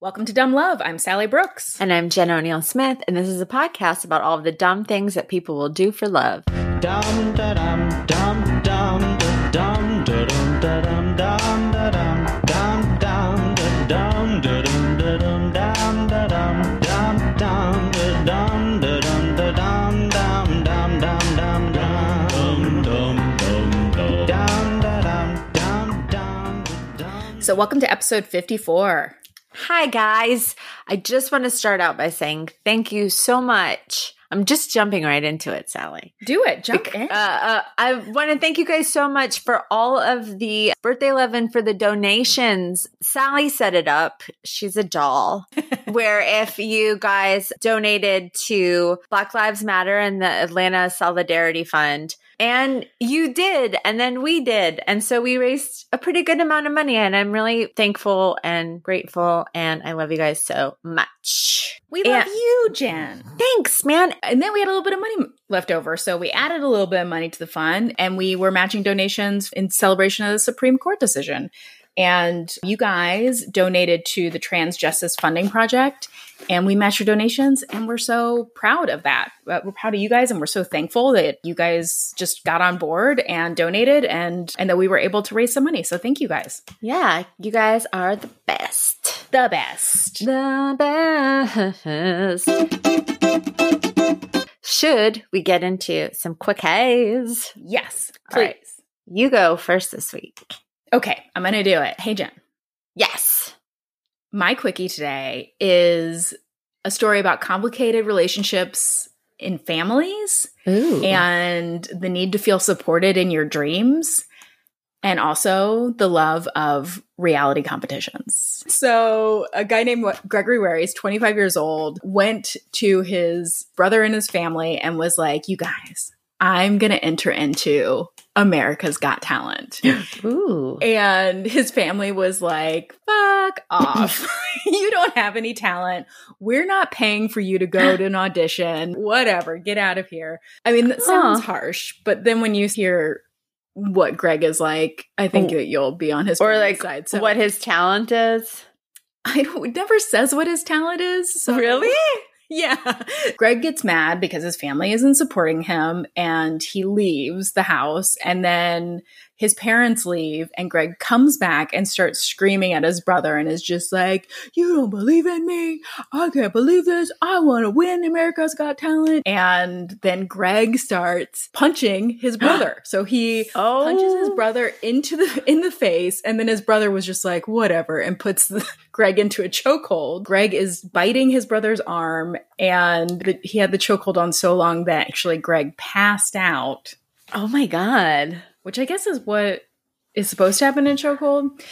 Welcome to Dumb Love. I'm Sally Brooks. And I'm Jenna O'Neill Smith, and this is a podcast about all of the dumb things that people will do for love. Dum da dum dum dum da dum da dum da dum dum da dum dum dum da dum da dum da dum dum da dum dum dum da dum da dum da dum dum dum dum dum dum dum dum dum dum da dum dum dum dum So, welcome to episode 54. Hi, guys. I just want to start out by saying thank you so much. I'm just jumping right into it, Sally. Do it. Jump in. Uh, uh, I want to thank you guys so much for all of the birthday love and for the donations. Sally set it up. She's a doll. where if you guys donated to Black Lives Matter and the Atlanta Solidarity Fund, and you did, and then we did. And so we raised a pretty good amount of money. And I'm really thankful and grateful. And I love you guys so much. we love Yeah. you, Jen. Thanks, man. And then we had a little bit of money left over. So, we added a little bit of money to the fund and we were matching donations in celebration of the Supreme Court decision. And you guys donated to the Trans Justice Funding Project, and we matched your donations, and we're so proud of that. Uh, We're proud of you guys, and we're so thankful that you guys just got on board and donated, and and that we were able to raise some money. So thank you guys, Yeah, you guys are the best. the best. The best. Should we get into some quick? Yes, All right. please. You go first this week. Okay, I'm gonna do it. Hey Jen, Yes. my quickie today is a story about complicated relationships in families Ooh. and the need to feel supported in your dreams and also the love of reality competitions. So, a guy named Gregory Ware, he's 25 years old, went to his brother and his family and was like, You guys, I'm going to enter into America's Got Talent. Ooh. And his family was like, fuck off. you don't have any talent. We're not paying for you to go to an audition. Whatever. Get out of here. I mean, that sounds harsh, but then when you hear what Greg is like, I think Oh. that you'll be on his Or like side. So what his talent is. I don't, it never says what his talent is. So yeah. Greg gets mad because his family isn't supporting him and he leaves the house. And then his parents leave and Greg comes back and starts screaming at his brother and is just like, You don't believe in me. I can't believe this. I want to win America's Got Talent. And then Greg starts punching his brother. so he Oh. punches his oh. brother into the in the face and then his brother was just like whatever and puts the, greg into a chokehold greg is biting his brother's arm and the, he had the chokehold on so long that actually greg passed out Oh my God. Which i guess is what is supposed to happen in chokehold.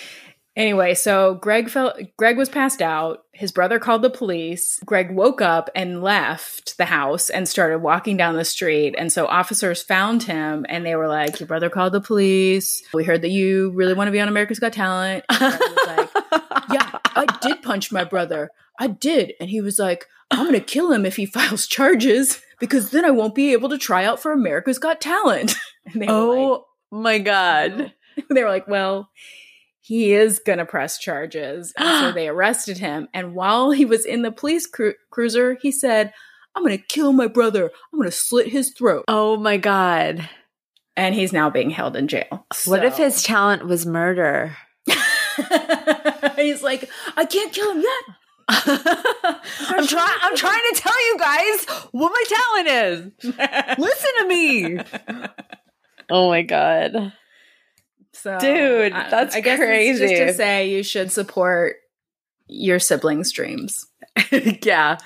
Anyway so greg felt greg was passed out. His brother called the police. Greg woke up and left the house and started walking down the street. And so officers found him and they were like your brother called the police. We heard that you really want to be on america's got talent. And like yeah i did punch my brother. I did. And he was like i'm gonna kill him if he files charges because then i won't be able to try out for america's got talent. And they were like, oh my God. they were like, well, he is going to press charges. And so they arrested him. And while he was in the police cru- cruiser, he said, I'm going to kill my brother. I'm going to slit his throat. Oh my God. And he's now being held in jail. What if his talent was murder? he's like, I can't kill him yet. I'm trying. I'm trying to tell you guys what my talent is. Listen to me. Oh my god. So, Dude, that's I guess it's just crazy. to say you should support your siblings' dreams. yeah.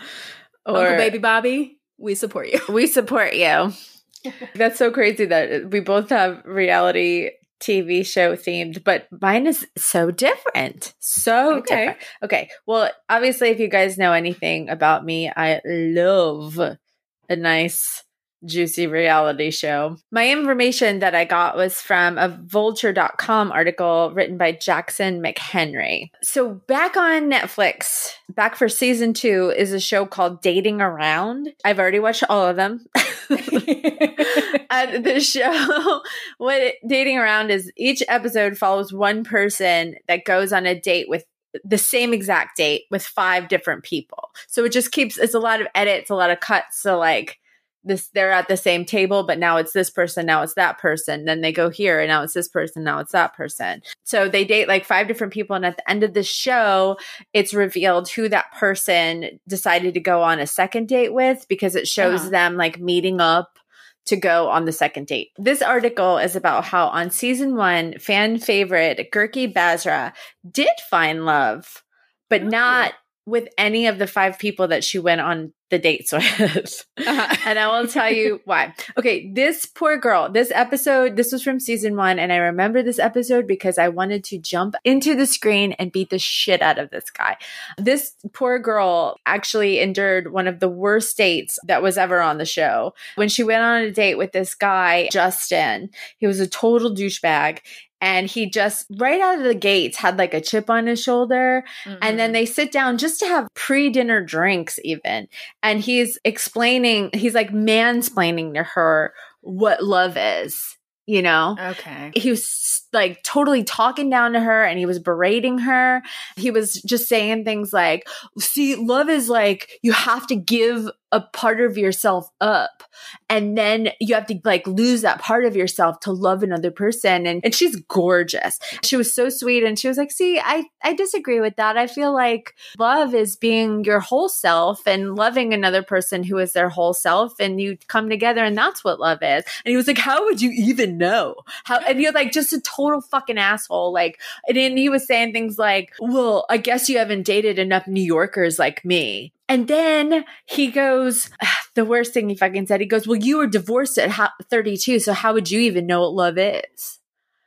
Uncle Baby Bobby, we support you. we support you. That's so crazy that we both have reality TV show themed, but mine is so different. So Okay. different. Okay. Well, obviously, if you guys know anything about me, I love a nice, juicy reality show. My information that I got was from a vulture.com article written by Jackson McHenry. So, back on Netflix, back for season two, is a show called Dating Around. I've already watched all of them. and the show what dating around is each episode follows one person that goes on a date with the same exact date with five different people. So it just keeps it's a lot of edits, a lot of cuts. So like this they're at the same table but now it's this person now it's that person then they go here and now it's this person now it's that person so they date like five different people and at the end of the show it's revealed who that person decided to go on a second date with because it shows Uh-huh. them like meeting up to go on the second date. This article is about how on season 1 fan favorite Gurki Basra did find love but Oh. not with any of the five people that she went on the dates with. Uh-huh. and I will tell you why. Okay, this poor girl, this episode, this was from season one, and I remember this episode because I wanted to jump into the screen and beat the shit out of this guy. This poor girl actually endured one of the worst dates that was ever on the show. When she went on a date with this guy, Justin, he was a total douchebag. And he just right out of the gates had like a chip on his shoulder. And then mm-hmm. they sit down just to have pre dinner drinks, even. And he's explaining, he's like mansplaining to her what love is, you know? okay. He was like totally talking down to her and he was berating her. He was just saying things like, see, love is like you have to give a part of yourself up and then you have to like lose that part of yourself to love another person. And, and she's gorgeous. She was so sweet and she was like see i i disagree with that. I feel like love is being your whole self and loving another person who is their whole self and you come together and that's what love is. And he was like how would you even know? How and you're like just a total fucking asshole like and then he was saying things like well i guess you haven't dated enough new yorkers like me and then he goes, ah, the worst thing he fucking said, he goes, Well, you were divorced at ho- 32, so how would you even know what love is?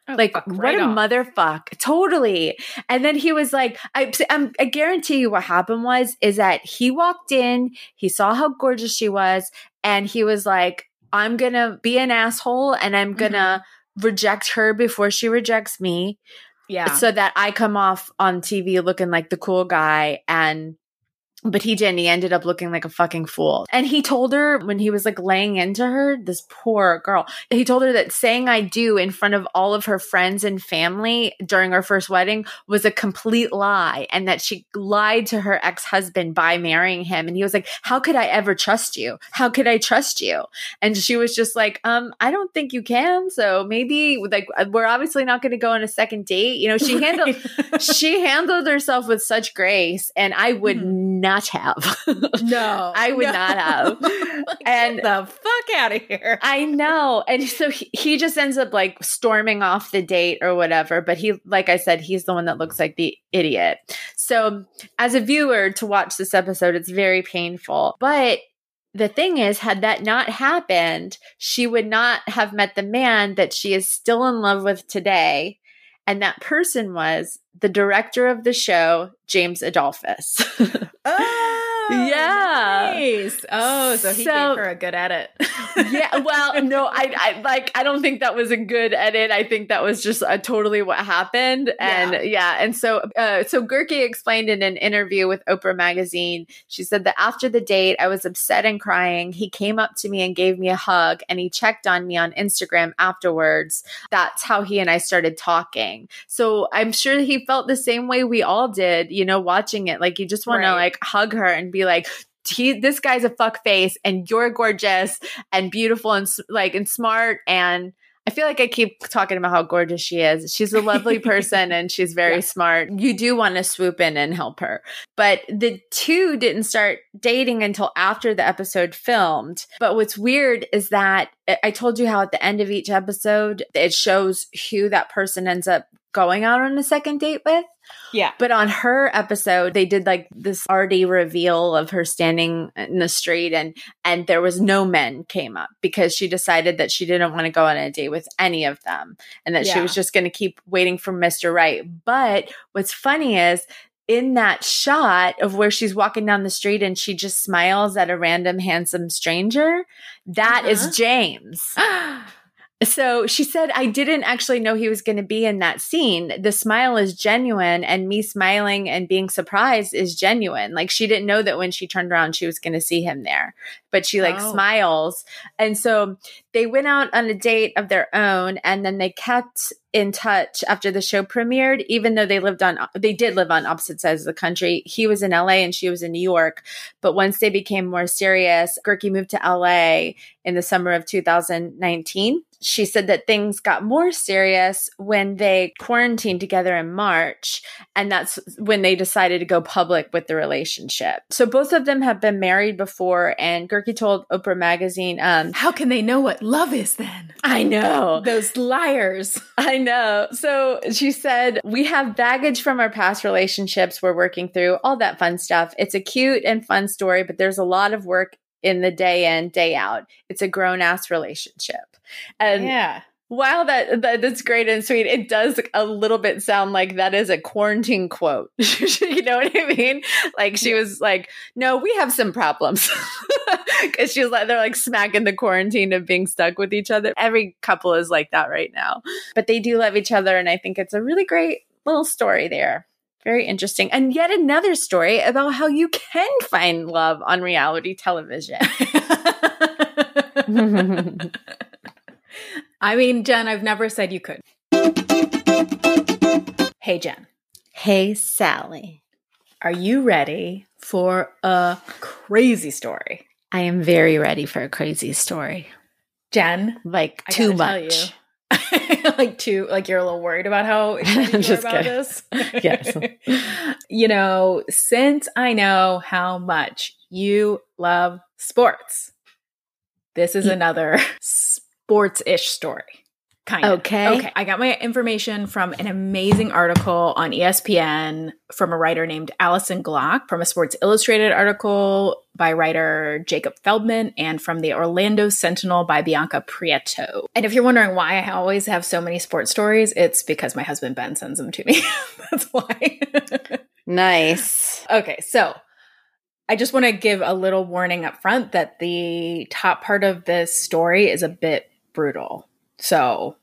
Oh, like, fuck what right a off. motherfuck. Totally. And then he was like, I, I'm, um, I guarantee you what happened was, is that he walked in, he saw how gorgeous she was, and he was like, I'm going to be an asshole and I'm going to mm-hmm. Reject her before she rejects me Yeah. so that I come off on TV looking like the cool guy and but he didn't. He ended up looking like a fucking fool. And he told her when he was like laying into her, this poor girl, he told her that saying I do in front of all of her friends and family during her first wedding was a complete lie and that she lied to her ex husband by marrying him. And he was like, How could I ever trust you? How could I trust you? And she was just like, Um, I don't think you can. So maybe like we're obviously not going to go on a second date. You know, she handled she handled herself with such grace and i would Mhm. not have no. I would no. not have. Like, And- get the fuck out of here. i know and so he, he just ends up like storming off the date or whatever but he like i said he's the one that looks like the idiot so as a viewer to watch this episode it's very painful but the thing is, had that not happened, she would not have met the man that she is still in love with today. And that person was the director of the show, James Adolphus. Oh, Yeah. Nice. Oh, so he So- gave her a good edit. yeah, well, no, I, I like I don't think that was a good edit. I think that was just uh, totally what happened. And yeah, and so uh, so Gurki explained in an interview with Oprah magazine. She said that after the date, I was upset and crying. He came up to me and gave me a hug, and he checked on me on Instagram afterwards. That's how he and I started talking. So I'm sure he felt the same way we all did. You know, watching it, like you just want to like hug her and be like. He, this guy's a fuck face and you're gorgeous and beautiful and like and smart and I feel like I keep talking about how gorgeous she is. She's a lovely person and she's very Yeah. smart. You do want to swoop in and help her. But the two didn't start dating until after the episode filmed. But what's weird is that I- I told you how at the end of each episode it shows who that person ends up going out on a second date with. yeah. But on her episode, they did like this arty reveal of her standing in the street and and there was no men came up because she decided that she didn't want to go on a date with any of them and that she was just going to keep waiting for Mr. Right. But what's funny is in that shot of where she's walking down the street and she just smiles at a random handsome stranger, that is Uh-huh. James. So she said, I didn't actually know he was going to be in that scene. The smile is genuine, and me smiling and being surprised is genuine. Like she didn't know that when she turned around, she was going to see him there. But she like Oh. smiles. And so they went out on a date of their own and then they kept in touch after the show premiered, even though they lived on, they did live on opposite sides of the country. He was in LA and she was in New York. But once they became more serious, Gurki moved to LA in the summer of 2019. She said that things got more serious when they quarantined together in March. And that's when they decided to go public with the relationship. So both of them have been married before. And Gurki told Oprah Magazine, um, How can they know what love is then? I know. Those liars. I know. So she said, We have baggage from our past relationships we're working through, all that fun stuff. It's a cute and fun story, but there's a lot of work in the day in, day out. It's a grown ass relationship. And yeah. While that, that that's great and sweet, it does a little bit sound like that is a quarantine quote. you know what I mean? Like she was like, "No, we have some problems," because she was like, they're like smacking the quarantine of being stuck with each other. Every couple is like that right now, but they do love each other, and I think it's a really great little story there. Very interesting, and yet another story about how you can find love on reality television. I mean, Jen, I've never said you could. Hey, Jen, hey, Sally. are you ready for a crazy story? I am very ready for a crazy story. Jen, Like I too much. tell you. like too like you're a little worried about how are Just about kidding. this. Yes. you know, since I know how much you love sports, this is another sports-ish story. Kind of. Okay. Okay. I got my information from an amazing article on ESPN from a writer named Allison Glock, from a Sports Illustrated article by writer Jacob Feldman, and from the Orlando Sentinel by Bianca Prieto. And if you're wondering why I always have so many sports stories, it's because my husband Ben sends them to me. That's why. Nice. Okay, so I just want to give a little warning up front that the top part of this story is a bit brutal. So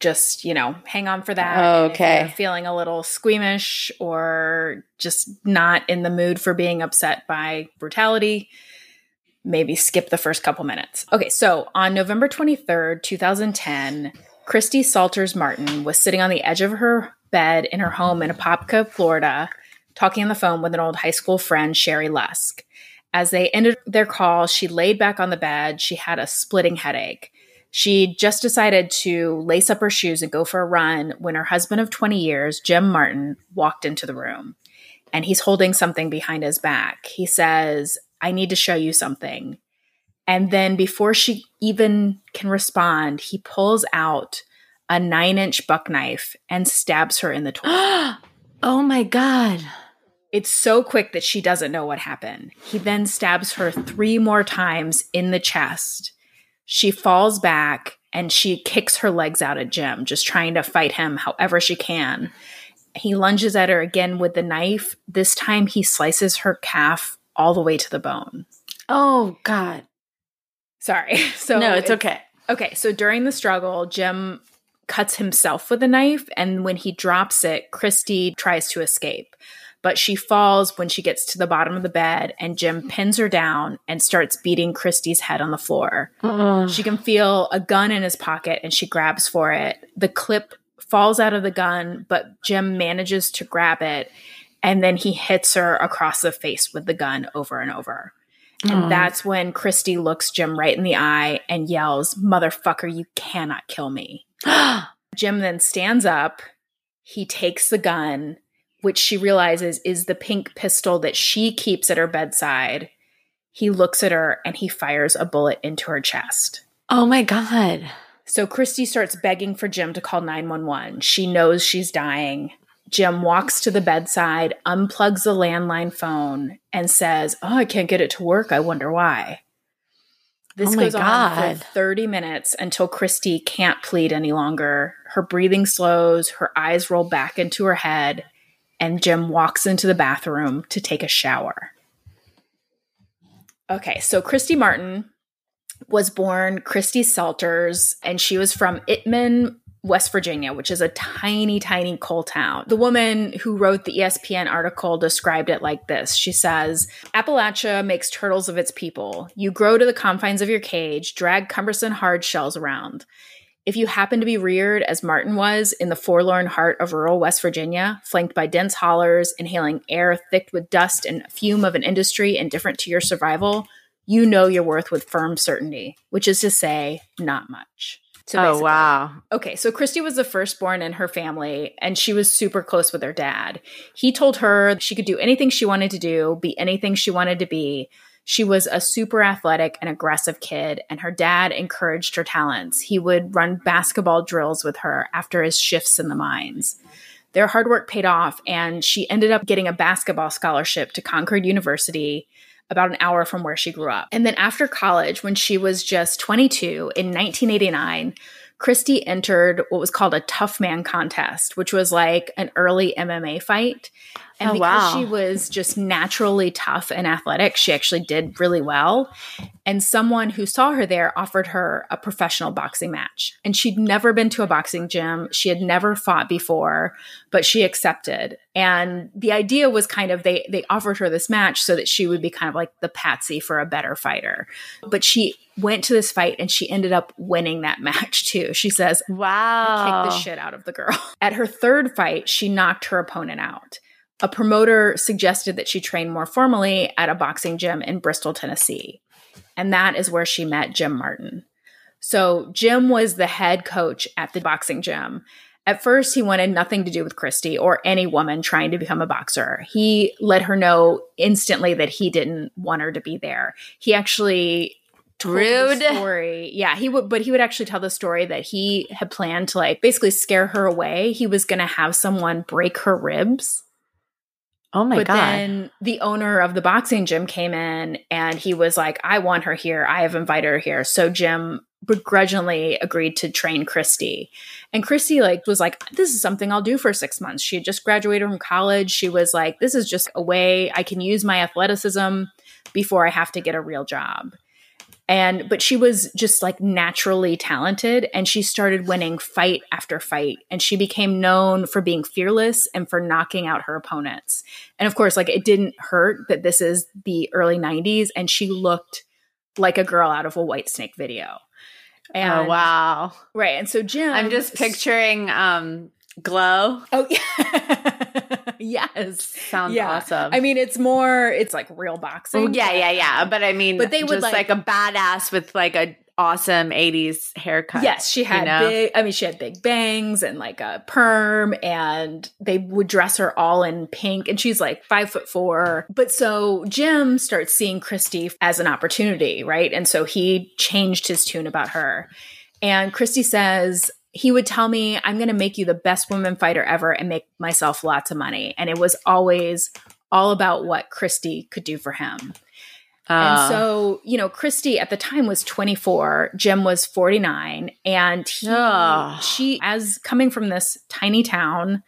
just, you know, hang on for that. Okay. you're feeling a little squeamish or just not in the mood for being upset by brutality, maybe skip the first couple minutes. Okay, so on November 23rd, 2010, Christy Salters Martin was sitting on the edge of her bed in her home in Apopka, Florida, talking on the phone with an old high school friend, Sherry Lusk. As they ended their call, she laid back on the bed. She had a splitting headache. She just decided to lace up her shoes and go for a run when her husband of 20 years, Jim Martin, walked into the room. And he's holding something behind his back. He says, I need to show you something. And then before she even can respond, he pulls out a nine inch buck knife and stabs her in the torso. oh my God. It's so quick that she doesn't know what happened. He then stabs her three more times in the chest. She falls back and she kicks her legs out at Jim, just trying to fight him however she can. He lunges at her again with the knife. This time he slices her calf all the way to the bone. Oh God. Sorry. So no, it's okay. Okay, so during the struggle, Jim cuts himself with a knife, and when he drops it, Christy tries to escape. But she falls when she gets to the bottom of the bed, and Jim pins her down and starts beating Christy's head on the floor. Ugh. She can feel a gun in his pocket and she grabs for it. The clip falls out of the gun, but Jim manages to grab it, and then he hits her across the face with the gun over and over. And Aw. that's when Christy looks Jim right in the eye and yells, Motherfucker, you cannot kill me. Jim then stands up. He takes the gun, which she realizes is the pink pistol that she keeps at her bedside. He looks at her and he fires a bullet into her chest. oh my God. So Christy starts begging for Jim to call 911. She knows she's dying. Jim walks to the bedside, unplugs the landline phone, and says, Oh, I can't get it to work. I wonder why. This Oh goes on for 30 minutes until Christy can't plead any longer. Her breathing slows, her eyes roll back into her head, and Jim walks into the bathroom to take a shower. Okay, so Christy Martin was born Christy Salters, and she was from Itmann, West Virginia, which is a tiny, tiny coal town. The woman who wrote the ESPN article described it like this She says, Appalachia makes turtles of its people. You grow to the confines of your cage, drag cumbersome hard shells around. If you happen to be reared as Martin was in the forlorn heart of rural West Virginia, flanked by dense hollers, inhaling air thick with dust and fume of an industry indifferent to your survival, you know your worth with firm certainty, which is to say, not much. So oh wow. Okay, so Christy was the firstborn in her family, and she was super close with her dad. He told her she could do anything she wanted to do, be anything she wanted to be. She was a super athletic and aggressive kid, and her dad encouraged her talents. He would run basketball drills with her after his shifts in the mines. Their hard work paid off, and she ended up getting a basketball scholarship to Concord University, about an hour from where she grew up. And then after college, when she was just 22 in 1989, Christy entered what was called a tough man contest, which was like an early MMA fight. And Oh, because wow. she was just naturally tough and athletic, she actually did really well. And someone who saw her there offered her a professional boxing match. And she'd never been to a boxing gym. She had never fought before, but she accepted. And the idea was kind of they they offered her this match so that she would be kind of like the patsy for a better fighter. But she went to this fight and she ended up winning that match too. She says, Wow. kicked the shit out of the girl. At her third fight, she knocked her opponent out. A promoter suggested that she train more formally at a boxing gym in Bristol, Tennessee. And that is where she met Jim Martin. So, Jim was the head coach at the boxing gym. At first, he wanted nothing to do with Christy or any woman trying to become a boxer. He let her know instantly that he didn't want her to be there. He actually Rude. the story. Yeah, he would, but he would actually tell the story that he had planned to like basically scare her away. He was going to have someone break her ribs. Oh my but god. then the owner of the boxing gym came in and he was like, I want her here. I have invited her here. So Jim begrudgingly agreed to train Christy. And Christy like was like, this is something I'll do for six months. She had just graduated from college. She was like, this is just a way I can use my athleticism before I have to get a real job. And but she was just like naturally talented and she started winning fight after fight and she became known for being fearless and for knocking out her opponents. And of course, like it didn't hurt that this is the early 90s and she looked like a girl out of a Whitesnake video. And oh wow. right. And so Jim I'm just picturing um glow. Oh yeah. yes. Sounds Yeah. awesome. I mean, it's more it's like real boxing. Oh, yeah, yeah, yeah. But I mean, But they would, like- like, a badass with like a awesome '80s haircut. Yes, she had you know? big. I mean, she had big bangs and like a perm, and they would dress her all in pink. And she's like five foot four. But so Jim starts seeing Christy as an opportunity, right? And so he changed his tune about her. And Christy says he would tell me, "I'm going to make you the best woman fighter ever and make myself lots of money." And it was always all about what Christy could do for him. And Uh, so, you know, Christy at the time was 24, Jim was 49, and he, Ugh. she, as coming from this tiny town,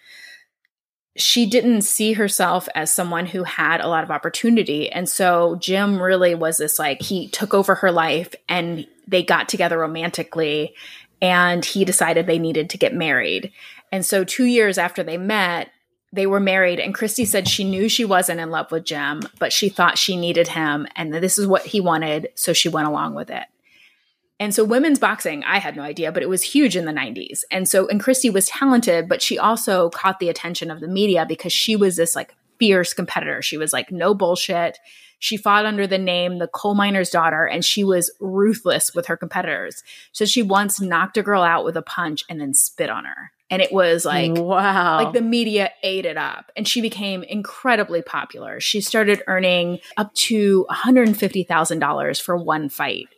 she didn't see herself as someone who had a lot of opportunity. And so Jim really was this like, he took over her life and they got together romantically and he decided they needed to get married. And so, two years after they met, they were married. And Christy said she knew she wasn't in love with Jim, but she thought she needed him and that this is what he wanted. So she went along with it. And so, women's boxing, I had no idea, but it was huge in the 90s. And so, and Christy was talented, but she also caught the attention of the media because she was this like fierce competitor. She was like, no bullshit. She fought under the name the coal miner's daughter and she was ruthless with her competitors. So she once knocked a girl out with a punch and then spit on her. And it was like, wow. like the media ate it up and she became incredibly popular. She started earning up to $150,000 for one fight.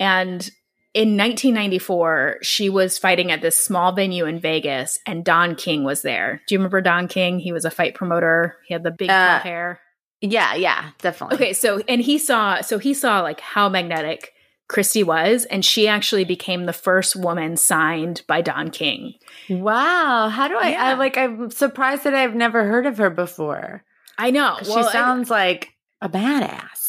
And in 1994, she was fighting at this small venue in Vegas and Don King was there. Do you remember Don King? He was a fight promoter. He had the big Uh, hair. yeah, yeah, definitely. Okay, so and he saw so he saw like how magnetic Christy was and she actually became the first woman signed by Don King. Wow. How do I, Yeah. I like? I'm surprised that I've never heard of her before. I know. she Well, I- sounds like a badass.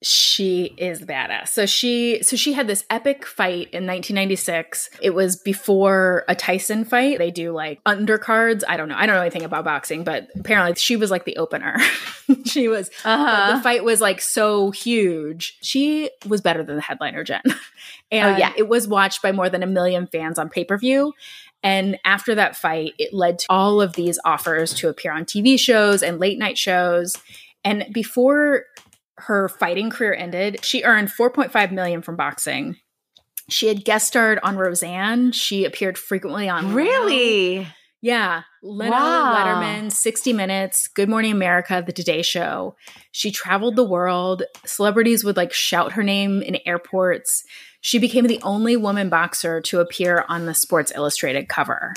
She is badass. So she so she had this epic fight in 1996. It was before a Tyson fight. They do like undercards. I don't know. I don't know anything about boxing, but apparently she was like the opener. she was Uh-huh. the fight was like so huge. She was better than the headliner, Jen. and Oh, yeah. it was watched by more than a million fans on pay-per-view. And after that fight, it led to all of these offers to appear on TV shows and late night shows. And before her fighting career ended, she earned 4.5 million from boxing. She had guest starred on Roseanne. She appeared frequently on Leno. Really? Yeah. Leno, Wow. Letterman, 60 Minutes, Good Morning America, The Today Show. She traveled the world. Celebrities would like shout her name in airports. She became the only woman boxer to appear on the Sports Illustrated cover.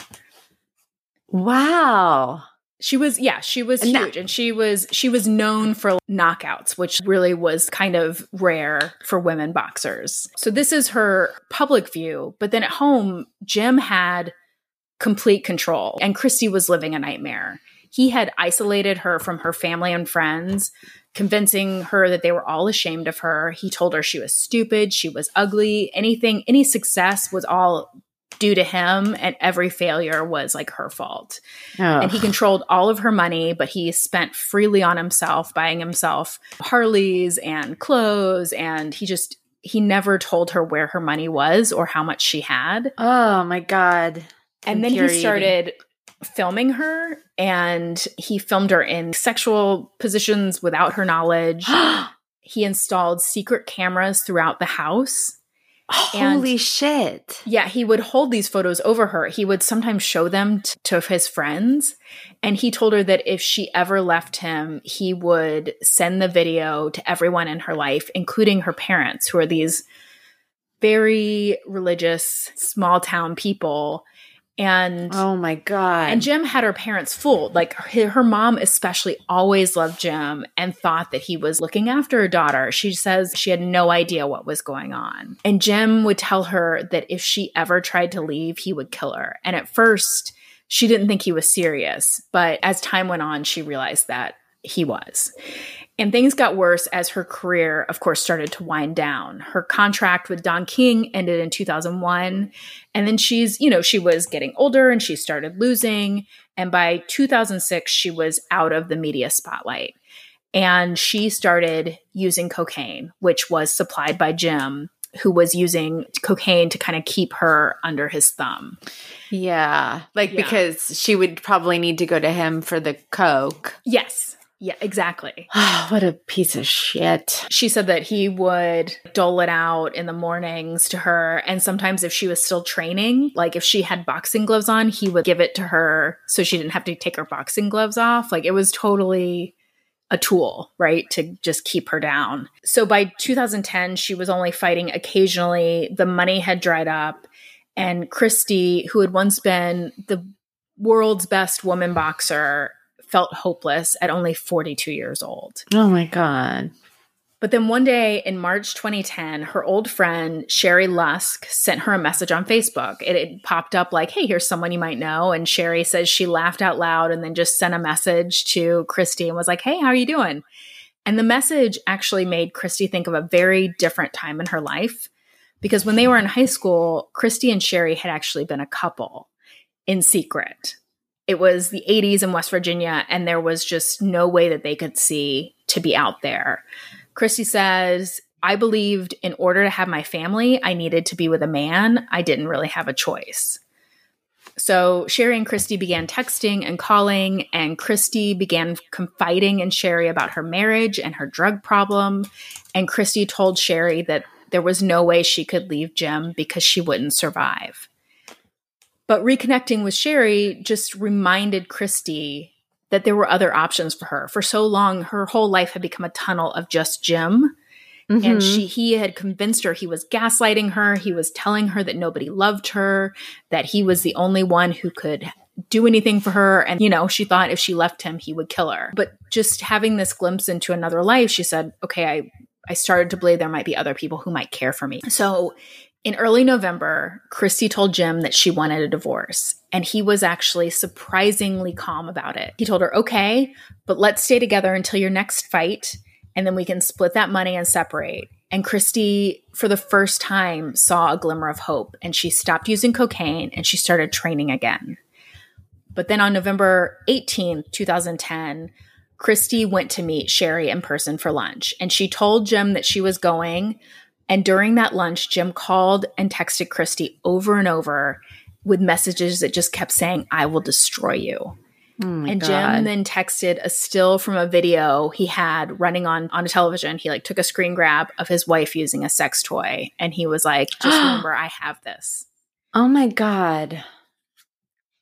Wow. She was yeah, she was And that- huge and she was she was known for knockouts, which really was kind of rare for women boxers. So this is her public view, but then at home Jim had complete control and Christy was living a nightmare. He had isolated her from her family and friends, convincing her that they were all ashamed of her. He told her she was stupid, she was ugly, anything any success was all due to him and every failure was like her fault and he controlled all of her money, but he spent freely on himself, buying himself Harleys and clothes. And he just, he never told her where her money was or how much she had. oh my God. And then he started filming her and he filmed her in sexual positions without her knowledge. he installed secret cameras throughout the house. Holy shit. Yeah, he would hold these photos over her. He would sometimes show them t- to his friends. And he told her that if she ever left him, he would send the video to everyone in her life, including her parents, who are these very religious, small town people. And Oh my God. and Jim had her parents fooled. Like her, her mom, especially, always loved Jim and thought that he was looking after her daughter. She says she had no idea what was going on. And Jim would tell her that if she ever tried to leave, he would kill her. And at first, she didn't think he was serious. But as time went on, she realized that he was. And things got worse as her career, of course, started to wind down. Her contract with Don King ended in 2001. And then she's, you know, she was getting older and she started losing. And by 2006, she was out of the media spotlight. And she started using cocaine, which was supplied by Jim, who was using cocaine to kind of keep her under his thumb. yeah. Like Yeah. because she would probably need to go to him for the Coke. Yes. Yeah, exactly. what a piece of shit. She said that he would dole it out in the mornings to her. And sometimes, if she was still training, like if she had boxing gloves on, he would give it to her so she didn't have to take her boxing gloves off. Like it was totally a tool, right? To just keep her down. So by 2010, she was only fighting occasionally. The money had dried up. And Christy, who had once been the world's best woman boxer, felt hopeless at only 42 years old. Oh my God. But then one day in March 2010, her old friend Sherry Lusk sent her a message on Facebook. It, it popped up like, hey, here's someone you might know. And Sherry says she laughed out loud and then just sent a message to Christy and was like, hey, how are you doing? And the message actually made Christy think of a very different time in her life because when they were in high school, Christy and Sherry had actually been a couple in secret. It was the 80s in West Virginia, and there was just no way that they could see to be out there. Christy says, I believed in order to have my family, I needed to be with a man. I didn't really have a choice. So Sherry and Christy began texting and calling, and Christy began confiding in Sherry about her marriage and her drug problem. And Christy told Sherry that there was no way she could leave Jim because she wouldn't survive. But reconnecting with Sherry just reminded Christy that there were other options for her. For so long, her whole life had become a tunnel of just Jim. And Mhm. she he had convinced her he was gaslighting her. He was telling her that nobody loved her, that he was the only one who could do anything for her. And, you know, she thought if she left him, he would kill her. But just having this glimpse into another life, she said, okay, I, I started to believe there might be other people who might care for me. So in early November, Christy told Jim that she wanted a divorce, and he was actually surprisingly calm about it. He told her, okay, but let's stay together until your next fight. and then we can split that money and separate. And Christy, for the first time, saw a glimmer of hope and she stopped using cocaine and she started training again. But then on November 18th, 2010, Christy went to meet Sherry in person for lunch and she told Jim that she was going. And during that lunch, Jim called and texted Christy over and over with messages that just kept saying, I will destroy you. Oh and God. Jim then texted a still from a video he had running on on a television. He like took a screen grab of his wife using a sex toy and he was like, just remember I have this. oh my God.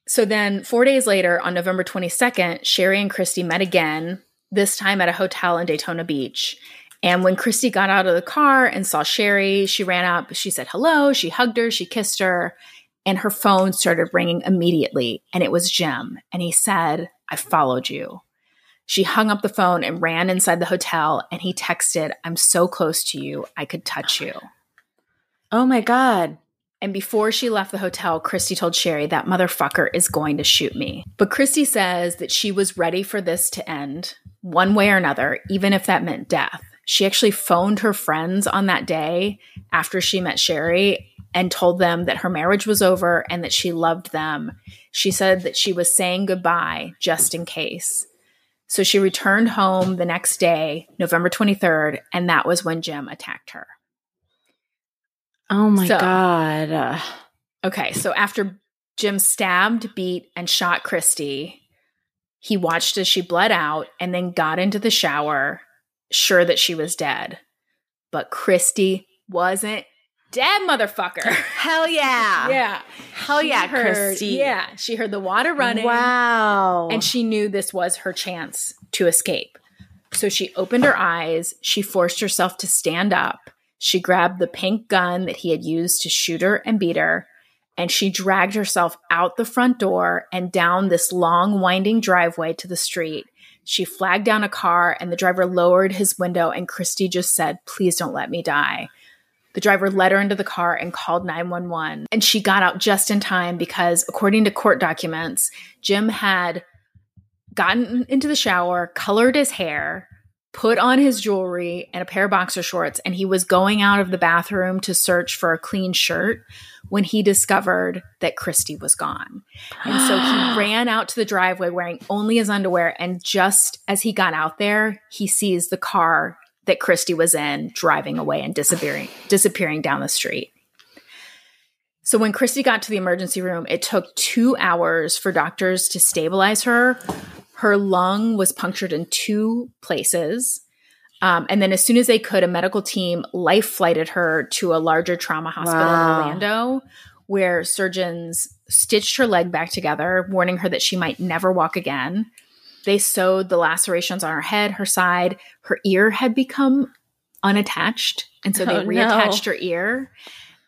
So then 4 days later on November 22nd, Sherry and Christy met again, this time at a hotel in Daytona Beach. And when Christy got out of the car and saw Sherry, she ran up, she said hello, she hugged her, she kissed her, and her phone started ringing immediately. And it was Jim. And he said, I followed you. She hung up the phone and ran inside the hotel. And he texted, I'm so close to you, I could touch you. Oh my God. And before she left the hotel, Christy told Sherry that motherfucker is going to shoot me. But Christy says that she was ready for this to end one way or another, even if that meant death. She actually phoned her friends on that day after she met Sherry and told them that her marriage was over and that she loved them. She said that she was saying goodbye just in case. So she returned home the next day, November 23rd, and that was when Jim attacked her. Oh my So- God. Uh, Okay, so after Jim stabbed, beat, and shot Christy, he watched as she bled out and then got into the shower, sure that she was dead. But Christy wasn't dead, motherfucker. hell yeah. yeah. Hell She yeah, heard- Christy. Yeah. She heard the water running. Wow. And she knew this was her chance to escape. So she opened her eyes. She forced herself to stand up. She grabbed the pink gun that he had used to shoot her and beat her. And she dragged herself out the front door and down this long, winding driveway to the street. She flagged down a car, and the driver lowered his window. And Christy just said, Please don't let me die. The driver led her into the car and called 911. And she got out just in time because, according to court documents, Jim had gotten into the shower, colored his hair, put on his jewelry and a pair of boxer shorts, and he was going out of the bathroom to search for a clean shirt when he discovered that Christy was gone. And so he ran out to the driveway wearing only his underwear. And just as he got out there, he sees the car that Christy was in driving away and disappearing, disappearing down the street. So when Christy got to the emergency room, it took two hours for doctors to stabilize her. Her lung was punctured in two places. Um, and then, as soon as they could, a medical team life flighted her to a larger trauma hospital Wow. in Orlando, where surgeons stitched her leg back together, warning her that she might never walk again. They sewed the lacerations on her head, her side. Her ear had become unattached. And so they Oh, no. reattached her ear.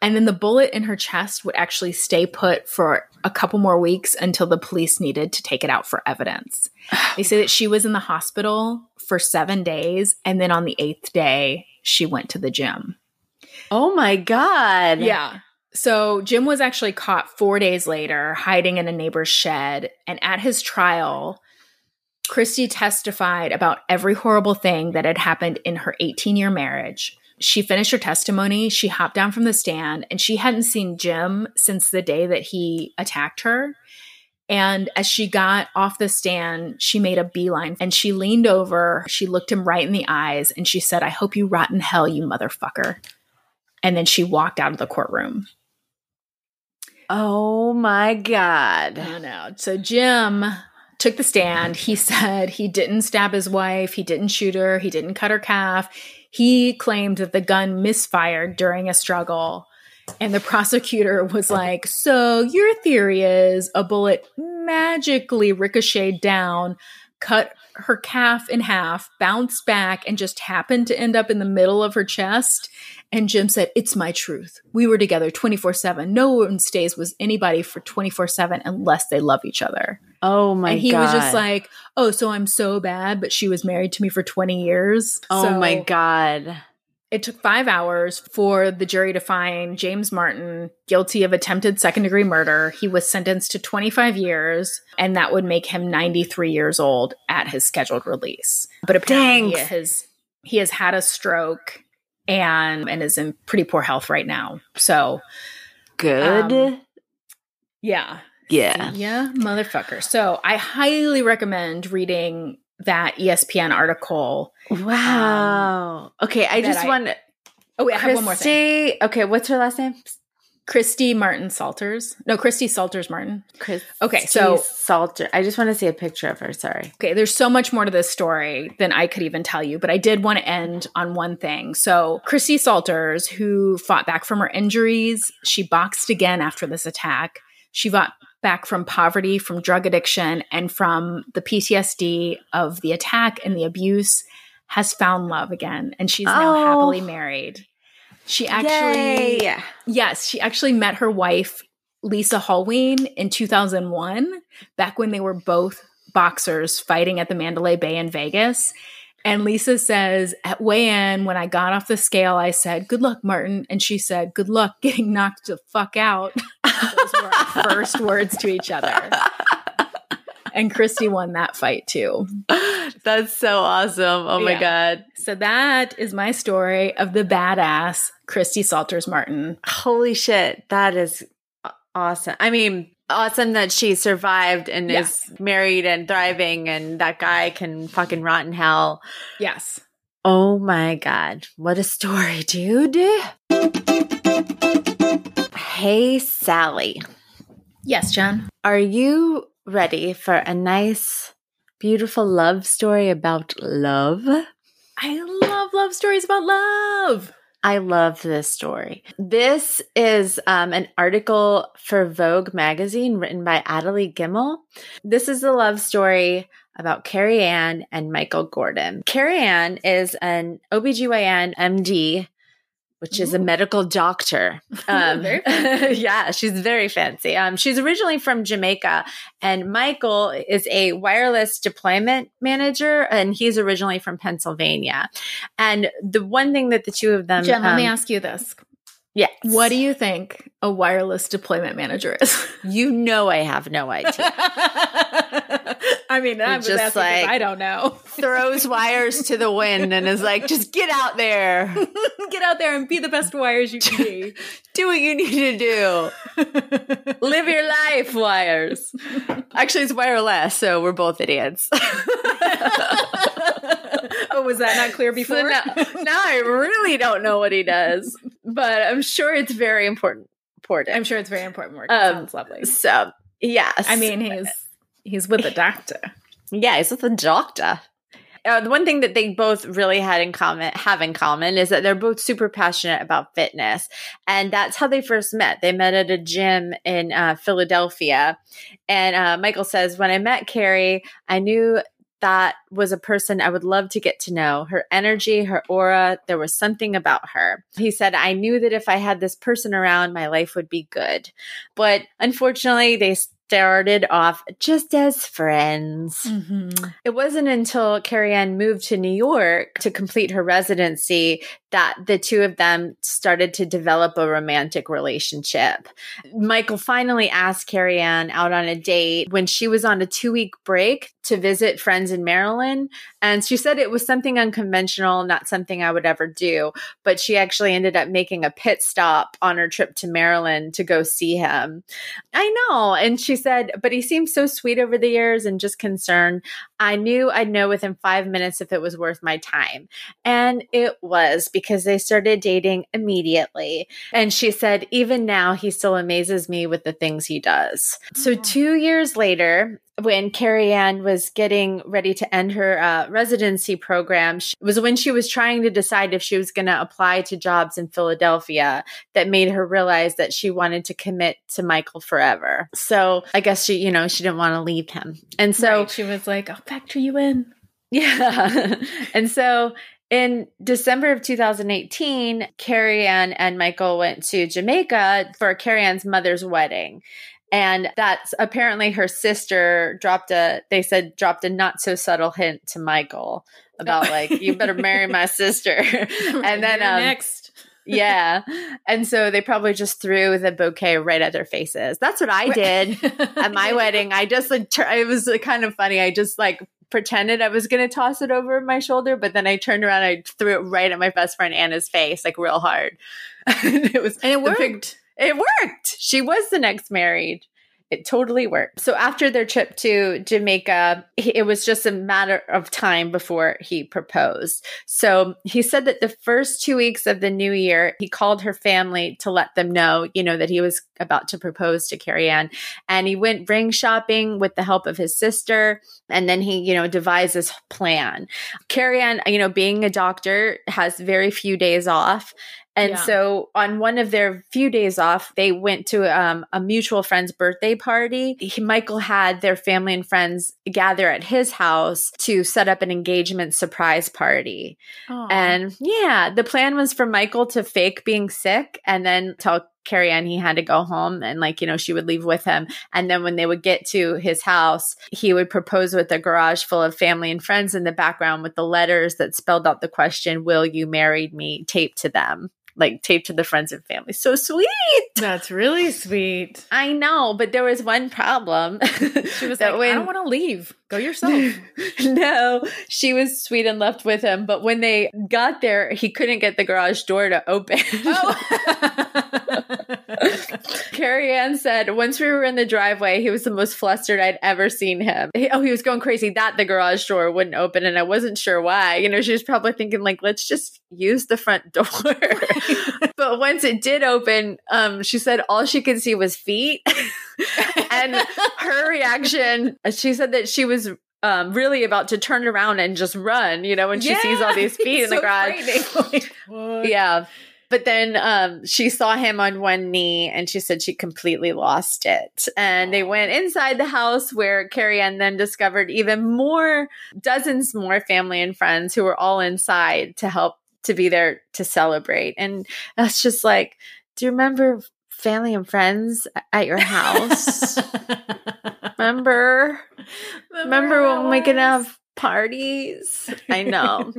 And then the bullet in her chest would actually stay put for a couple more weeks until the police needed to take it out for evidence. They say that she was in the hospital for seven days. And then on the eighth day, she went to the gym. oh my God. Yeah. So Jim was actually caught four days later hiding in a neighbor's shed. And at his trial, Christy testified about every horrible thing that had happened in her 18 year marriage. She finished her testimony. She hopped down from the stand and she hadn't seen Jim since the day that he attacked her. And as she got off the stand, she made a beeline and she leaned over. She looked him right in the eyes and she said, I hope you rot in hell, you motherfucker. And then she walked out of the courtroom. Oh my God. I know. So Jim took the stand. He said he didn't stab his wife, he didn't shoot her, he didn't cut her calf. He claimed that the gun misfired during a struggle. And the prosecutor was like, So your theory is a bullet magically ricocheted down, cut her calf in half, bounced back, and just happened to end up in the middle of her chest. And Jim said, It's my truth. We were together 24 7. No one stays with anybody for 24 7 unless they love each other. Oh my God. and he God. was just like, Oh, so I'm so bad, but she was married to me for 20 years. oh So my God. It took five hours for the jury to find James Martin guilty of attempted second degree murder. He was sentenced to 25 years, and that would make him 93 years old at his scheduled release. But apparently, Dang. his he has had a stroke and and is in pretty poor health right now. So Good. Um, yeah, yeah. yeah, motherfucker. So I highly recommend reading that ESPN article. Wow. Um, okay, I just I- want Oh wait, I have one more thing. Okay, what's her last name? Christy Martin Salters. No, Christy Salters Martin. Chris. Okay, so- Salter. I just want to see a picture of her. Sorry. Okay, there's so much more to this story than I could even tell you, but I did want to end on one thing. So, Christy Salters, who fought back from her injuries, she boxed again after this attack. She fought back from poverty, from drug addiction, and from the PTSD of the attack and the abuse, has found love again, and she's now Oh. happily married. She actually Yay. Yes, she actually met her wife, Lisa Holewyne, in 2001, back when they were both boxers fighting at the Mandalay Bay in Vegas. And Lisa says, at weigh in, when I got off the scale, I said, Good luck, Martin. And she said, Good luck getting knocked the fuck out. Those were our first words to each other. And Christy won that fight too. That's so awesome. Oh my Yeah. god. So that is my story of the badass Christy Salters Martin. Holy shit. That is awesome. I mean, awesome that she survived and is married and thriving and that guy can fucking rot in hell. Yes. Oh my God. What a story, dude. Hey, Sally. Yes, John. Are you ready for a nice, beautiful love story about love? I love love stories about love. I love this story. This is um, an article for Vogue magazine written by Adelie Gimmel. This is a love story about Carrie Ann and Michael Gordon. Carrie Ann is an OBGYN MD, which is a medical doctor. Um, yeah, she's very fancy. Um, she's originally from Jamaica, and Michael is a wireless deployment manager, and he's originally from Pennsylvania. And the one thing that the two of them, Jen, let me um, ask you this. Yeah, What do you think a wireless deployment manager is? you know? I have no idea. I mean, I'm just just like- I don't know. Throws wires to the wind and is like, just get out there, Get out there and be the best wires you can be. do what you need to do, live your life, wires. Actually, it's wireless, so we're both idiots. oh, was that not clear So before? now, now I really don't know what he does, but I'm sure it's very important. Important. I'm sure it's very important work. Um, sounds lovely. So, yes. I mean, he's he's with the doctor. yeah, he's with a doctor. Uh, the one thing that they both really had in common, have in common, is that they're both super passionate about fitness, and that's how they first met. They met at a gym in uh, Philadelphia, and uh, Michael says, "When I met Carrie, I knew that was a person I would love to get to know. Her energy, her aura, there was something about her. He said, I knew that if I had this person around, my life would be good. But unfortunately, they started off just as friends. Mm-hmm. It wasn't until Carrie Ann moved to New York to complete her residency that the two of them started to develop a romantic relationship. Michael finally asked Carrie Ann out on a date when she was on a two week break to visit friends in Maryland. And she said it was something unconventional, not something I would ever do. But she actually ended up making a pit stop on her trip to Maryland to go see him. I know. And she said, but he seemed so sweet over the years and just concerned. I knew I'd know within five minutes if it was worth my time. And it was because they started dating immediately. And she said, even now, he still amazes me with the things he does. So, Oh. two years later, when Carrie Ann was getting ready to end her uh, residency program, she, was when she was trying to decide if she was going to apply to jobs in Philadelphia that made her realize that she wanted to commit to Michael forever. So I guess she, you know, she didn't want to leave him. And so Right, she was like, "I'll factor you in." yeah. and so in December of 2018, Carrie Ann and Michael went to Jamaica for Carrie Ann's mother's wedding. And that's apparently her sister dropped a, they said, dropped a not so subtle hint to Michael about like, you better marry my sister. and then, um, next. yeah. And so they probably just threw the bouquet right at their faces. That's what I did at my wedding. I just like, it was kind of funny. I just like pretended I was going to toss it over my shoulder, but then I turned around and I threw it right at my best friend Anna's face, like real hard. and it was And it worked. It worked. She was the next married. It totally worked. So after their trip to Jamaica, it was just a matter of time before he proposed. So he said that the first two weeks of the new year, he called her family to let them know, you know, that he was about to propose to Carrie Ann. And he went ring shopping with the help of his sister. And then he, you know, devised this plan. Carrie Ann, you know, being a doctor, has very few days off. And Yeah. so on one of their few days off, they went to um, a mutual friend's birthday party. He, Michael had their family and friends gather at his house to set up an engagement surprise party. Aw. And yeah, the plan was for Michael to fake being sick and then tell Carrie Ann he had to go home and like, you know, she would leave with him. And then when they would get to his house, he would propose with a garage full of family and friends in the background with the letters that spelled out the question, Will you marry me? taped to them, like taped to the friends and family. So sweet. That's really sweet. I know, but there was one problem. She was like, I don't want to leave. Go yourself. no, she was sweet and left with him. But when they got there, he couldn't get the garage door to open. Oh. Carrie Ann said, once we were in the driveway, he was the most flustered I'd ever seen him. He- oh, he was going crazy that the garage door wouldn't open, and I wasn't sure why. You know, she was probably thinking, like, let's just use the front door. but once it did open, um, she said all she could see was feet. and her reaction, she said that she was um, really about to turn around and just run, you know, when she sees all these feet in the So garage. Like. Yeah. But then um, she saw him on one knee and she said she completely lost it. And they went inside the house where Carrie Ann then discovered even more, dozens more family and friends who were all inside to help to be there to celebrate. And that's just like, do you remember family and friends at your house? remember? Remember when we could have parties? I know.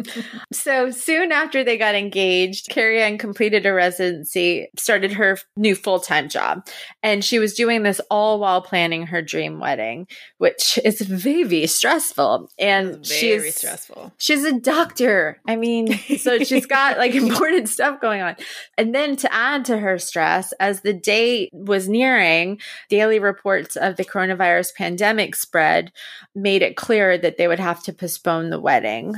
so soon after they got engaged, Carrie Ann completed a residency, started her new full time job. And she was doing this all while planning her dream wedding, which is very stressful. And Very she's stressful. She's a doctor. I mean, so she's got like important stuff going on. And then to add to her stress, as the date was nearing, daily reports of the coronavirus pandemic spread made it clear that they would have to postpone the wedding.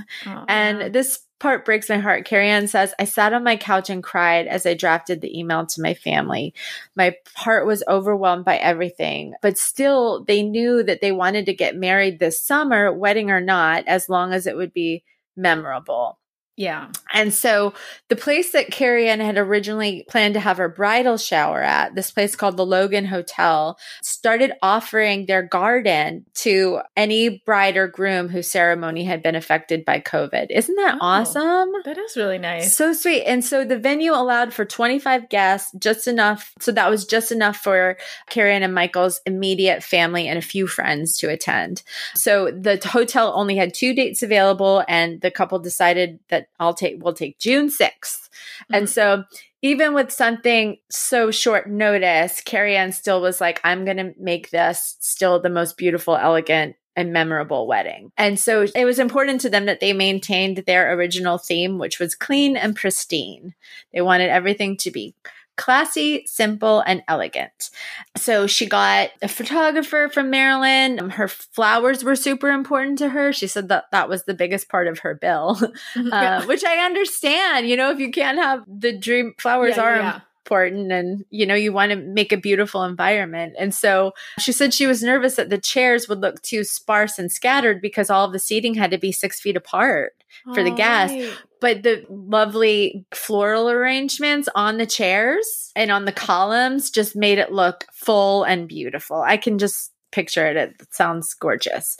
And this part breaks my heart. Carrie Ann says, I sat on my couch and cried as I drafted the email to my family. My heart was overwhelmed by everything, but still, they knew that they wanted to get married this summer, wedding or not, as long as it would be memorable. Yeah. And so the place that Carrie Ann had originally planned to have her bridal shower at, this place called the Logan Hotel, started offering their garden to any bride or groom whose ceremony had been affected by COVID. Isn't that Oh. awesome? That is really nice. So sweet. And so the venue allowed for 25 guests, just enough. So that was just enough for Carrie Ann and Michael's immediate family and a few friends to attend. So the hotel only had two dates available, and the couple decided that I'll take, we'll take June 6th. And mm-hmm. so even with something so short notice, Carrie Ann still was like, I'm going to make this still the most beautiful, elegant, and memorable wedding. And so it was important to them that they maintained their original theme, which was clean and pristine. They wanted everything to be classy, simple, and elegant. So she got a photographer from Maryland. Um, Her flowers were super important to her. She said that that was the biggest part of her bill, uh, which I understand. You know, if you can't have the dream flowers Yeah, are yeah. important and you know you want to make a beautiful environment and so she said she was nervous that the chairs would look too sparse and scattered because all of the seating had to be six feet apart for the guests. right. But the lovely floral arrangements on the chairs and on the columns just made it look full and beautiful. I can just picture it. It sounds gorgeous.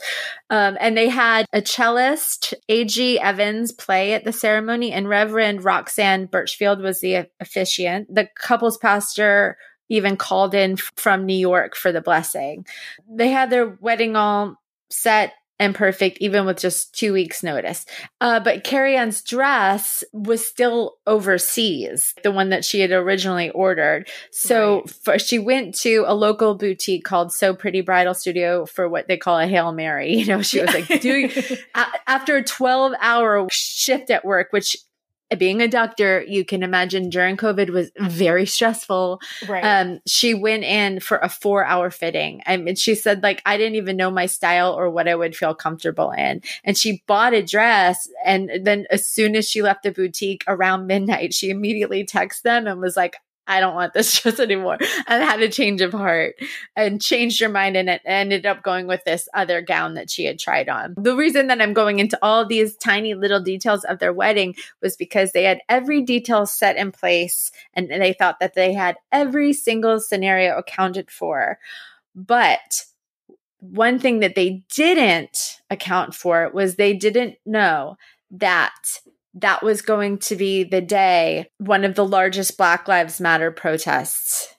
Um, and they had a cellist ag evans play at the ceremony and reverend roxanne birchfield was the officiant. The couple's pastor even called in from new york for the blessing. They had their wedding all set and perfect, even with just two weeks' notice. Uh, but Carrie Ann's dress was still overseas, the one that she had originally ordered. So Right. for, she went to a local boutique called So Pretty Bridal Studio for what they call a Hail Mary. You know, she was like doing a- after a 12 hour shift at work, which being a doctor, you can imagine during COVID was very stressful. right. Um, she went in for a four hour fitting. I mean, she said, like, I didn't even know my style or what I would feel comfortable in. And she bought a dress. And then as soon as she left the boutique around midnight, she immediately texted them and was like, I don't want this dress anymore. And had a change of heart and changed her mind and it ended up going with this other gown that she had tried on. The reason that I'm going into all these tiny little details of their wedding was because they had every detail set in place and they thought that they had every single scenario accounted for. But one thing that they didn't account for was they didn't know that that was going to be the day one of the largest Black Lives Matter protests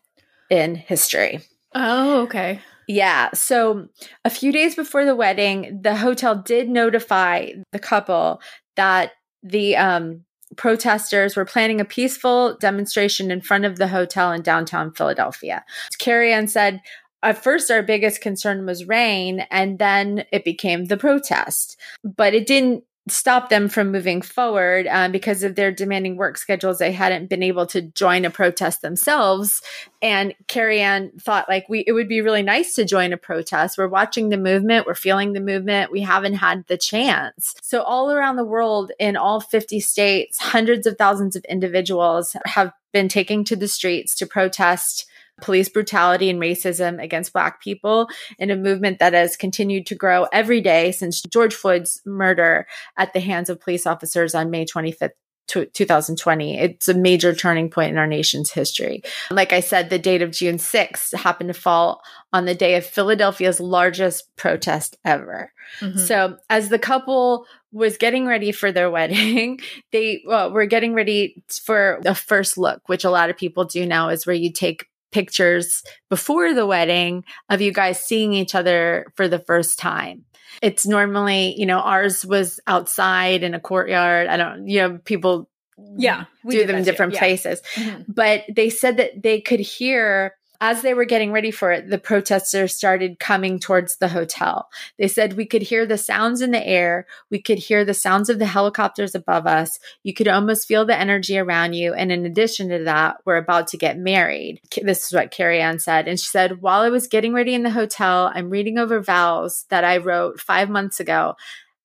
in history. oh, okay. Yeah. So a few days before the wedding, the hotel did notify the couple that the um, protesters were planning a peaceful demonstration in front of the hotel in downtown Philadelphia. Carrie Ann said, at first, our biggest concern was rain, and then it became the protest. But it didn't stop them from moving forward um, because of their demanding work schedules. They hadn't been able to join a protest themselves. And Carrie Ann thought like we it would be really nice to join a protest. We're watching the movement, we're feeling the movement. We haven't had the chance. So all around the world in all 50 states, hundreds of thousands of individuals have been taking to the streets to protest police brutality and racism against black people in a movement that has continued to grow every day since George Floyd's murder at the hands of police officers on May 25th, 2020. It's a major turning point in our nation's history. Like I said, the date of June 6th happened to fall on the day of Philadelphia's largest protest ever. Mhm. So, as the couple was getting ready for their wedding, they well, were getting ready for the first look, which a lot of people do now, is where you take pictures before the wedding of you guys seeing each other for the first time. It's normally, you know, ours was outside in a courtyard. I don't, you know, people Yeah, do them in different Yeah. places Mhm. but they said that they could hear as they were getting ready for it the protesters started coming towards the hotel. They said we could hear the sounds in the air. We could hear the sounds of the helicopters above us. You could almost feel the energy around you. And in addition to that we're about to get married. This is what carrie ann said. And she said while i was getting ready in the hotel i'm reading over vows that i wrote five months ago.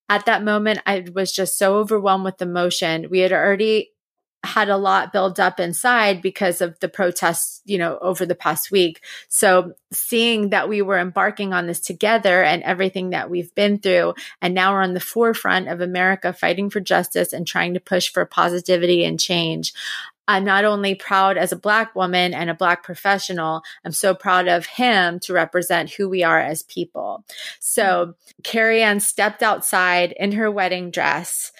At that moment i was just so overwhelmed with emotion. We had already had a lot build up inside because of the protests, you know, over the past week. So seeing that we were embarking on this together and everything that we've been through, and now we're on the forefront of America fighting for justice and trying to push for positivity and change. I'm not only proud as a Black woman and a Black professional, I'm so proud of him to represent who we are as people. So Carrie Ann stepped outside in her wedding dress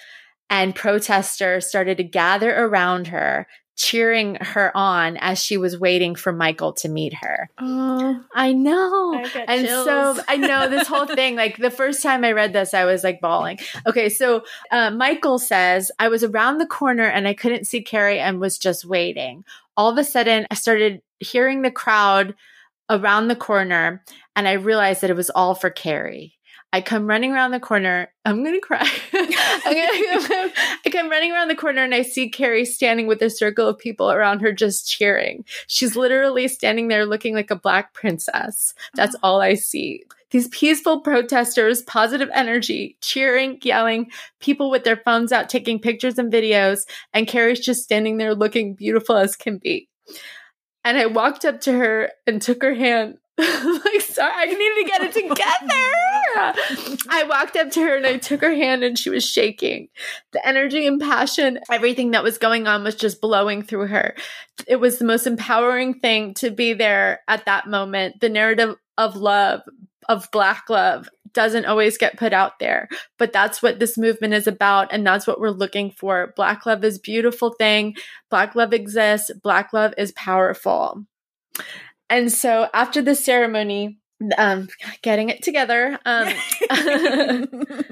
and protesters started to gather around her, cheering her on as she was waiting for Michael to meet her. Oh, I know. I And chills. so I know this whole thing, like the first time I read this, I was like bawling. Okay, so uh, Michael says, I was around the corner and I couldn't see Carrie and was just waiting. All of a sudden, I started hearing the crowd around the corner and I realized that it was all for Carrie. I come running around the corner. I'm gonna cry. I'm come running around the corner and I see Carrie standing with a circle of people around her just cheering. She's literally standing there looking like a black princess. That's all I see. These peaceful protesters, positive energy, cheering, yelling, people with their phones out taking pictures and videos, and Carrie's just standing there looking beautiful as can be. And I walked up to her and took her hand. like, sorry, I need to get it together. I walked up to her and I took her hand and she was shaking. The energy and passion, everything that was going on was just blowing through her. It was the most empowering thing to be there at that moment. The narrative of love, of Black love, doesn't always get put out there, but that's what this movement is about. And that's what we're looking for. Black love is beautiful thing. Black love exists. Black love is powerful. And so after the ceremony, um, getting it together. Um,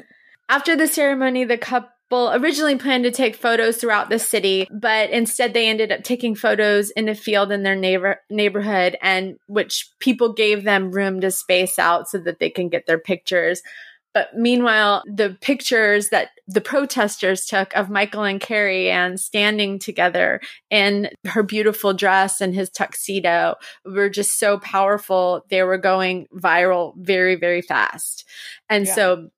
after the ceremony, the couple originally planned to take photos throughout the city, but instead they ended up taking photos in a field in their neighbor neighborhood, and which people gave them room to space out so that they can get their pictures. But meanwhile, the pictures that the protesters took of Michael and Carrie Ann standing together in her beautiful dress and his tuxedo were just so powerful. They were going viral very, very fast. And Yeah. so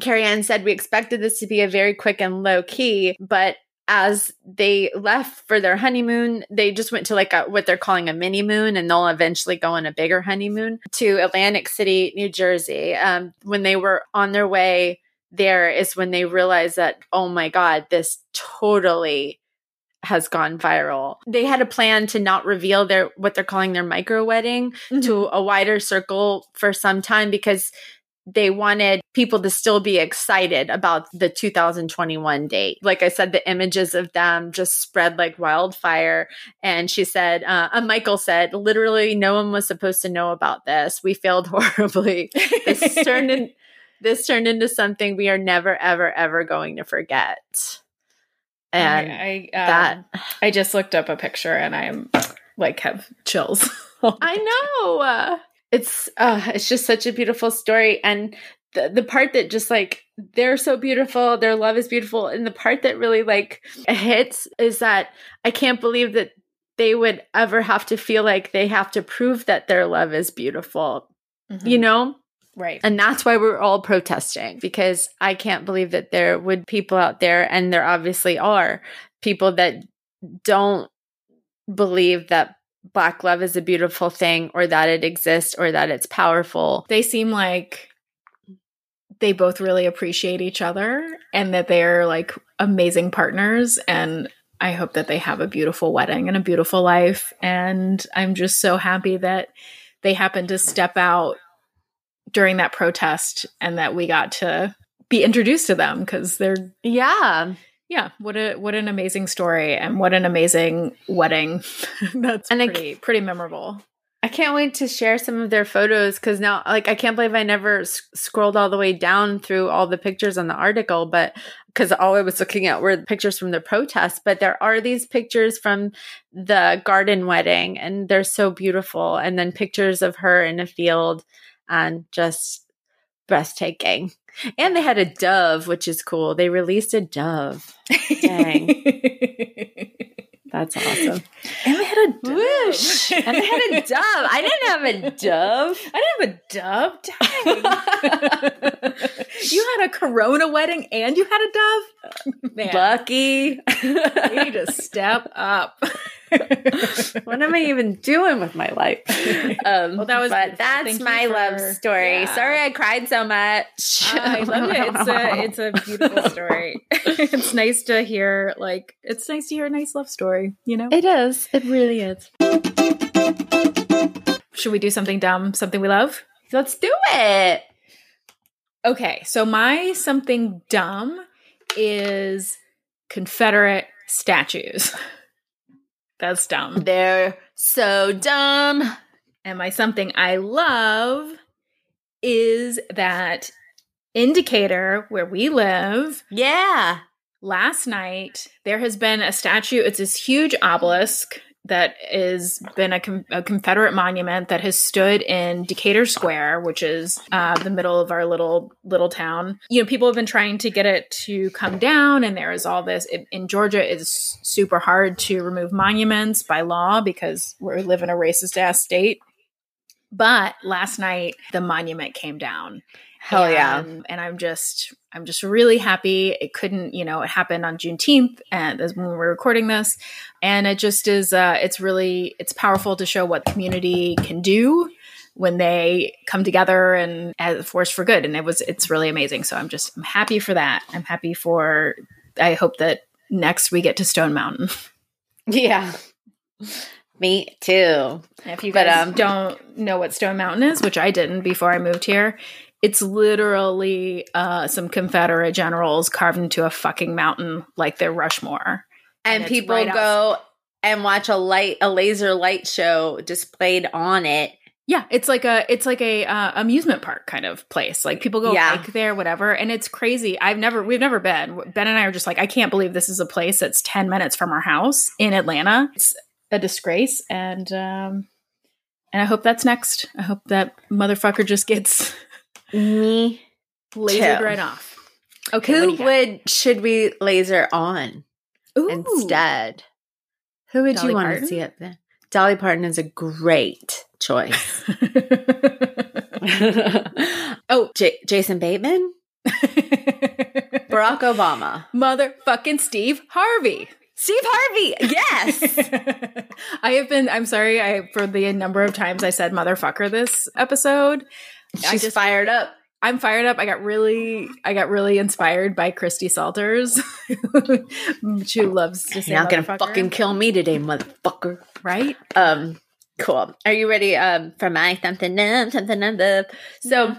Carrie Ann said, We expected this to be a very quick and low key, but as they left for their honeymoon, they just went to like a, what they're calling a mini moon, and they'll eventually go on a bigger honeymoon to Atlantic City, New Jersey. Um, when they were on their way there, is when they realized that, oh my God, this totally has gone viral. They had a plan to not reveal their what they're calling their micro wedding to a wider circle for some time because they wanted people to still be excited about the 2021 date. Like I said, the images of them just spread like wildfire. And she said, uh, uh, Michael said, literally, no one was supposed to know about this. We failed horribly. This turned in, this turned into something we are never, ever, ever going to forget. And I, I, um, that I just looked up a picture and I'm like have chills. I know. It's uh it's just such a beautiful story and the the part that just like they're so beautiful, their love is beautiful and the part that really like hits is that I can't believe that they would ever have to feel like they have to prove that their love is beautiful. You know? right. And that's why we're all protesting because I can't believe that there would people out there, and there obviously are people that don't believe that Black love is a beautiful thing or that it exists or that it's powerful. they seem like they both really appreciate each other and that they're like amazing partners and I hope that they have a beautiful wedding and a beautiful life and I'm just so happy that they happened to step out during that protest and that we got to be introduced to them cuz they're Yeah. Yeah, what a what an amazing story and what an amazing wedding. That's And I- pretty pretty memorable. I can't wait to share some of their photos because now, like, I can't believe I never s- scrolled all the way down through all the pictures on the article, but because all I was looking at were pictures from the protest. But there are these pictures from the garden wedding, and they're so beautiful. And then pictures of her in a field, and just breathtaking. And they had a dove, which is cool. They released a dove. Dang. That's awesome. And they had a dove. Whoosh! And they had a dove. I didn't have a dove. I didn't have a dove. Dang. you had a Corona wedding and you had a dove? Man, Lucky. you need to step up. what am I even doing with my life? Um, Well, that was but that's my for- love story. yeah. Sorry, I cried so much. I love it. It's a it's a beautiful story. it's nice to hear like it's nice to hear a nice love story, you know? It is. It really is. Should we do something dumb, something we love? Let's do it. Okay, so my something dumb is Confederate statues. That's dumb. They're so dumb. And my something I love is that in Decatur where we live. Yeah. Last night, there has been a statue. It's this huge obelisk that has been a, com- a Confederate monument that has stood in Decatur Square, which is uh, the middle of our little little town. You know, people have been trying to get it to come down, and there is all this it, in Georgia. It's super hard to remove monuments by law because we live in a racist ass state. But last night, the monument came down. Hell yeah. And, I'm just I'm just really happy. It couldn't, you know, it happened on Juneteenth and as when we're recording this. And it just is uh it's really it's powerful to show what the community can do when they come together and as a force for good. And it was it's really amazing. So I'm just I'm happy for that. I'm happy for I hope that next we get to Stone Mountain. Yeah. Me too. If you But, guys um, don't know what Stone Mountain is, which I didn't before I moved here, it's literally uh, some Confederate generals carved into a fucking mountain like they're Rushmore. And, people right go and watch a light, a laser light show displayed on it Yeah, it's like a it's like a uh, amusement park kind of place. Like people go Yeah. hike there, whatever, and it's crazy. I've never we've never been. Ben and I are just like, I can't believe this is a place that's ten minutes from our house in Atlanta. It's a disgrace, and um, and I hope that's next. I hope that motherfucker just gets Me. lasered Too. right off. Okay, Who would should we laser on Ooh. instead? Who would Dolly you want Parton? to see up there? Dolly Parton is a great choice. oh, J- Jason Bateman, Barack Obama, Motherfucking Steve Harvey. Steve Harvey. Yes. I have been I'm sorry I for the number of times I said motherfucker this episode. I She's just- fired up. I'm fired up. I got really I got really inspired by Christy Salters. she loves to say You're not gonna fucking kill me today, motherfucker. right? Um, cool. Are you ready? Um, for my something dumb, something dumb. So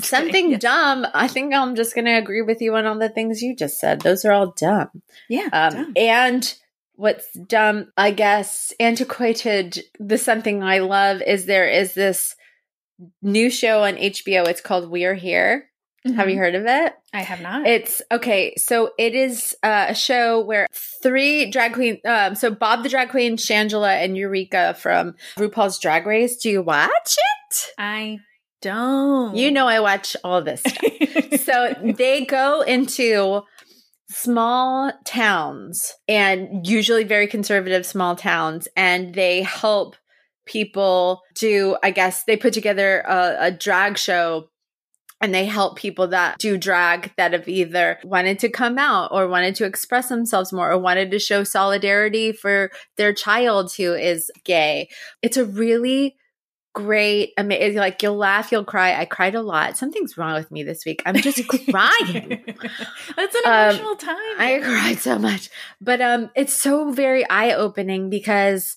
something Yes. dumb. I think I'm just gonna agree with you on all the things you just said. Those are all dumb. Yeah. Um, dumb. and what's dumb, I guess, antiquated. The something I love is there is this new show on HBO. It's called We're Here. Have you heard of it? I have not. It's okay. So it is uh, a show where three drag queen. Um, so Bob the drag queen, Shangela, and Eureka from RuPaul's Drag Race. Do you watch it? I don't. You know I watch all this stuff. so they go into small towns and usually very conservative small towns and they help people do i guess they put together a, a drag show and they help people that do drag that have either wanted to come out or wanted to express themselves more or wanted to show solidarity for their child who is gay. It's a really great amazing like you'll laugh you'll cry. I cried a lot. Something's wrong with me this week. I'm just crying. That's an Um, emotional time. I cried so much. But um it's so very eye-opening because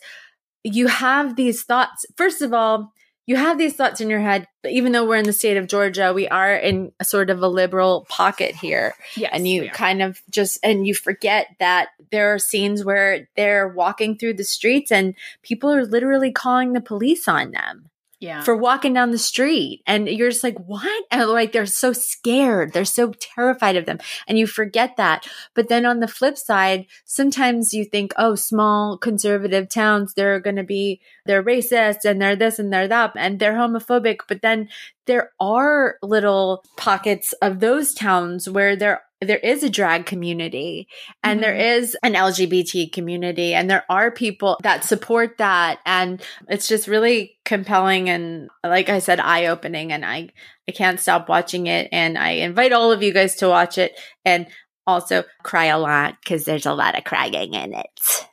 you have these thoughts. First of all, you have these thoughts in your head, even though we're in the state of Georgia, we are in a sort of a liberal pocket here. yes, and you kind of just and you forget that there are scenes where they're walking through the streets and people are literally calling the police on them yeah. for walking down the street. And you're just like what? And like they're so scared. They're so terrified of them. And you forget that. But then on the flip side sometimes you think oh small conservative towns they're going to be they're racist and they're this and they're that and they're homophobic but then there are little pockets of those towns where there there is a drag community and there mm-hmm. is an LGBT community and there are people that support that and it's just really compelling and like I said eye opening and I I can't stop watching it and I invite all of you guys to watch it and also cry a lot cuz there's a lot of crying in it.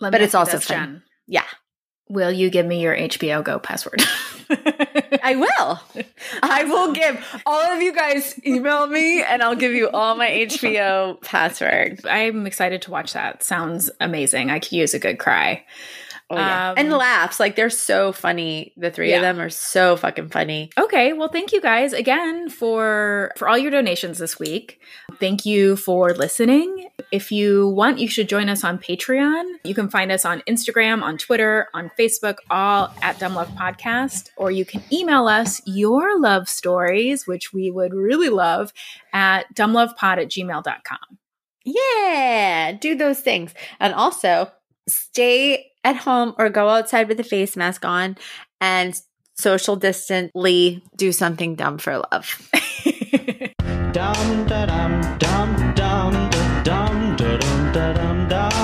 Let but it's also fun. Jen. Yeah. Will you give me your HBO Go password? I will. I will give all of you guys email me and I'll give you all my HBO password. I'm excited to watch that. Sounds amazing. I could use a good cry. Oh, yeah. Um, and laughs. Like they're so funny. The three Yeah. of them are so fucking funny. Okay, well thank you guys again for for all your donations this week. Thank you for listening. If you want, you should join us on Patreon. You can find us on Instagram, on Twitter, on Facebook, all at Dumb Love Podcast, or you can email us your love stories, which we would really love, at dumblovepod at gmail.com. Yeah, do those things. And also stay at home or go outside with a face mask on and social distantly do something dumb for love. Da dum da dum da dum da dum dum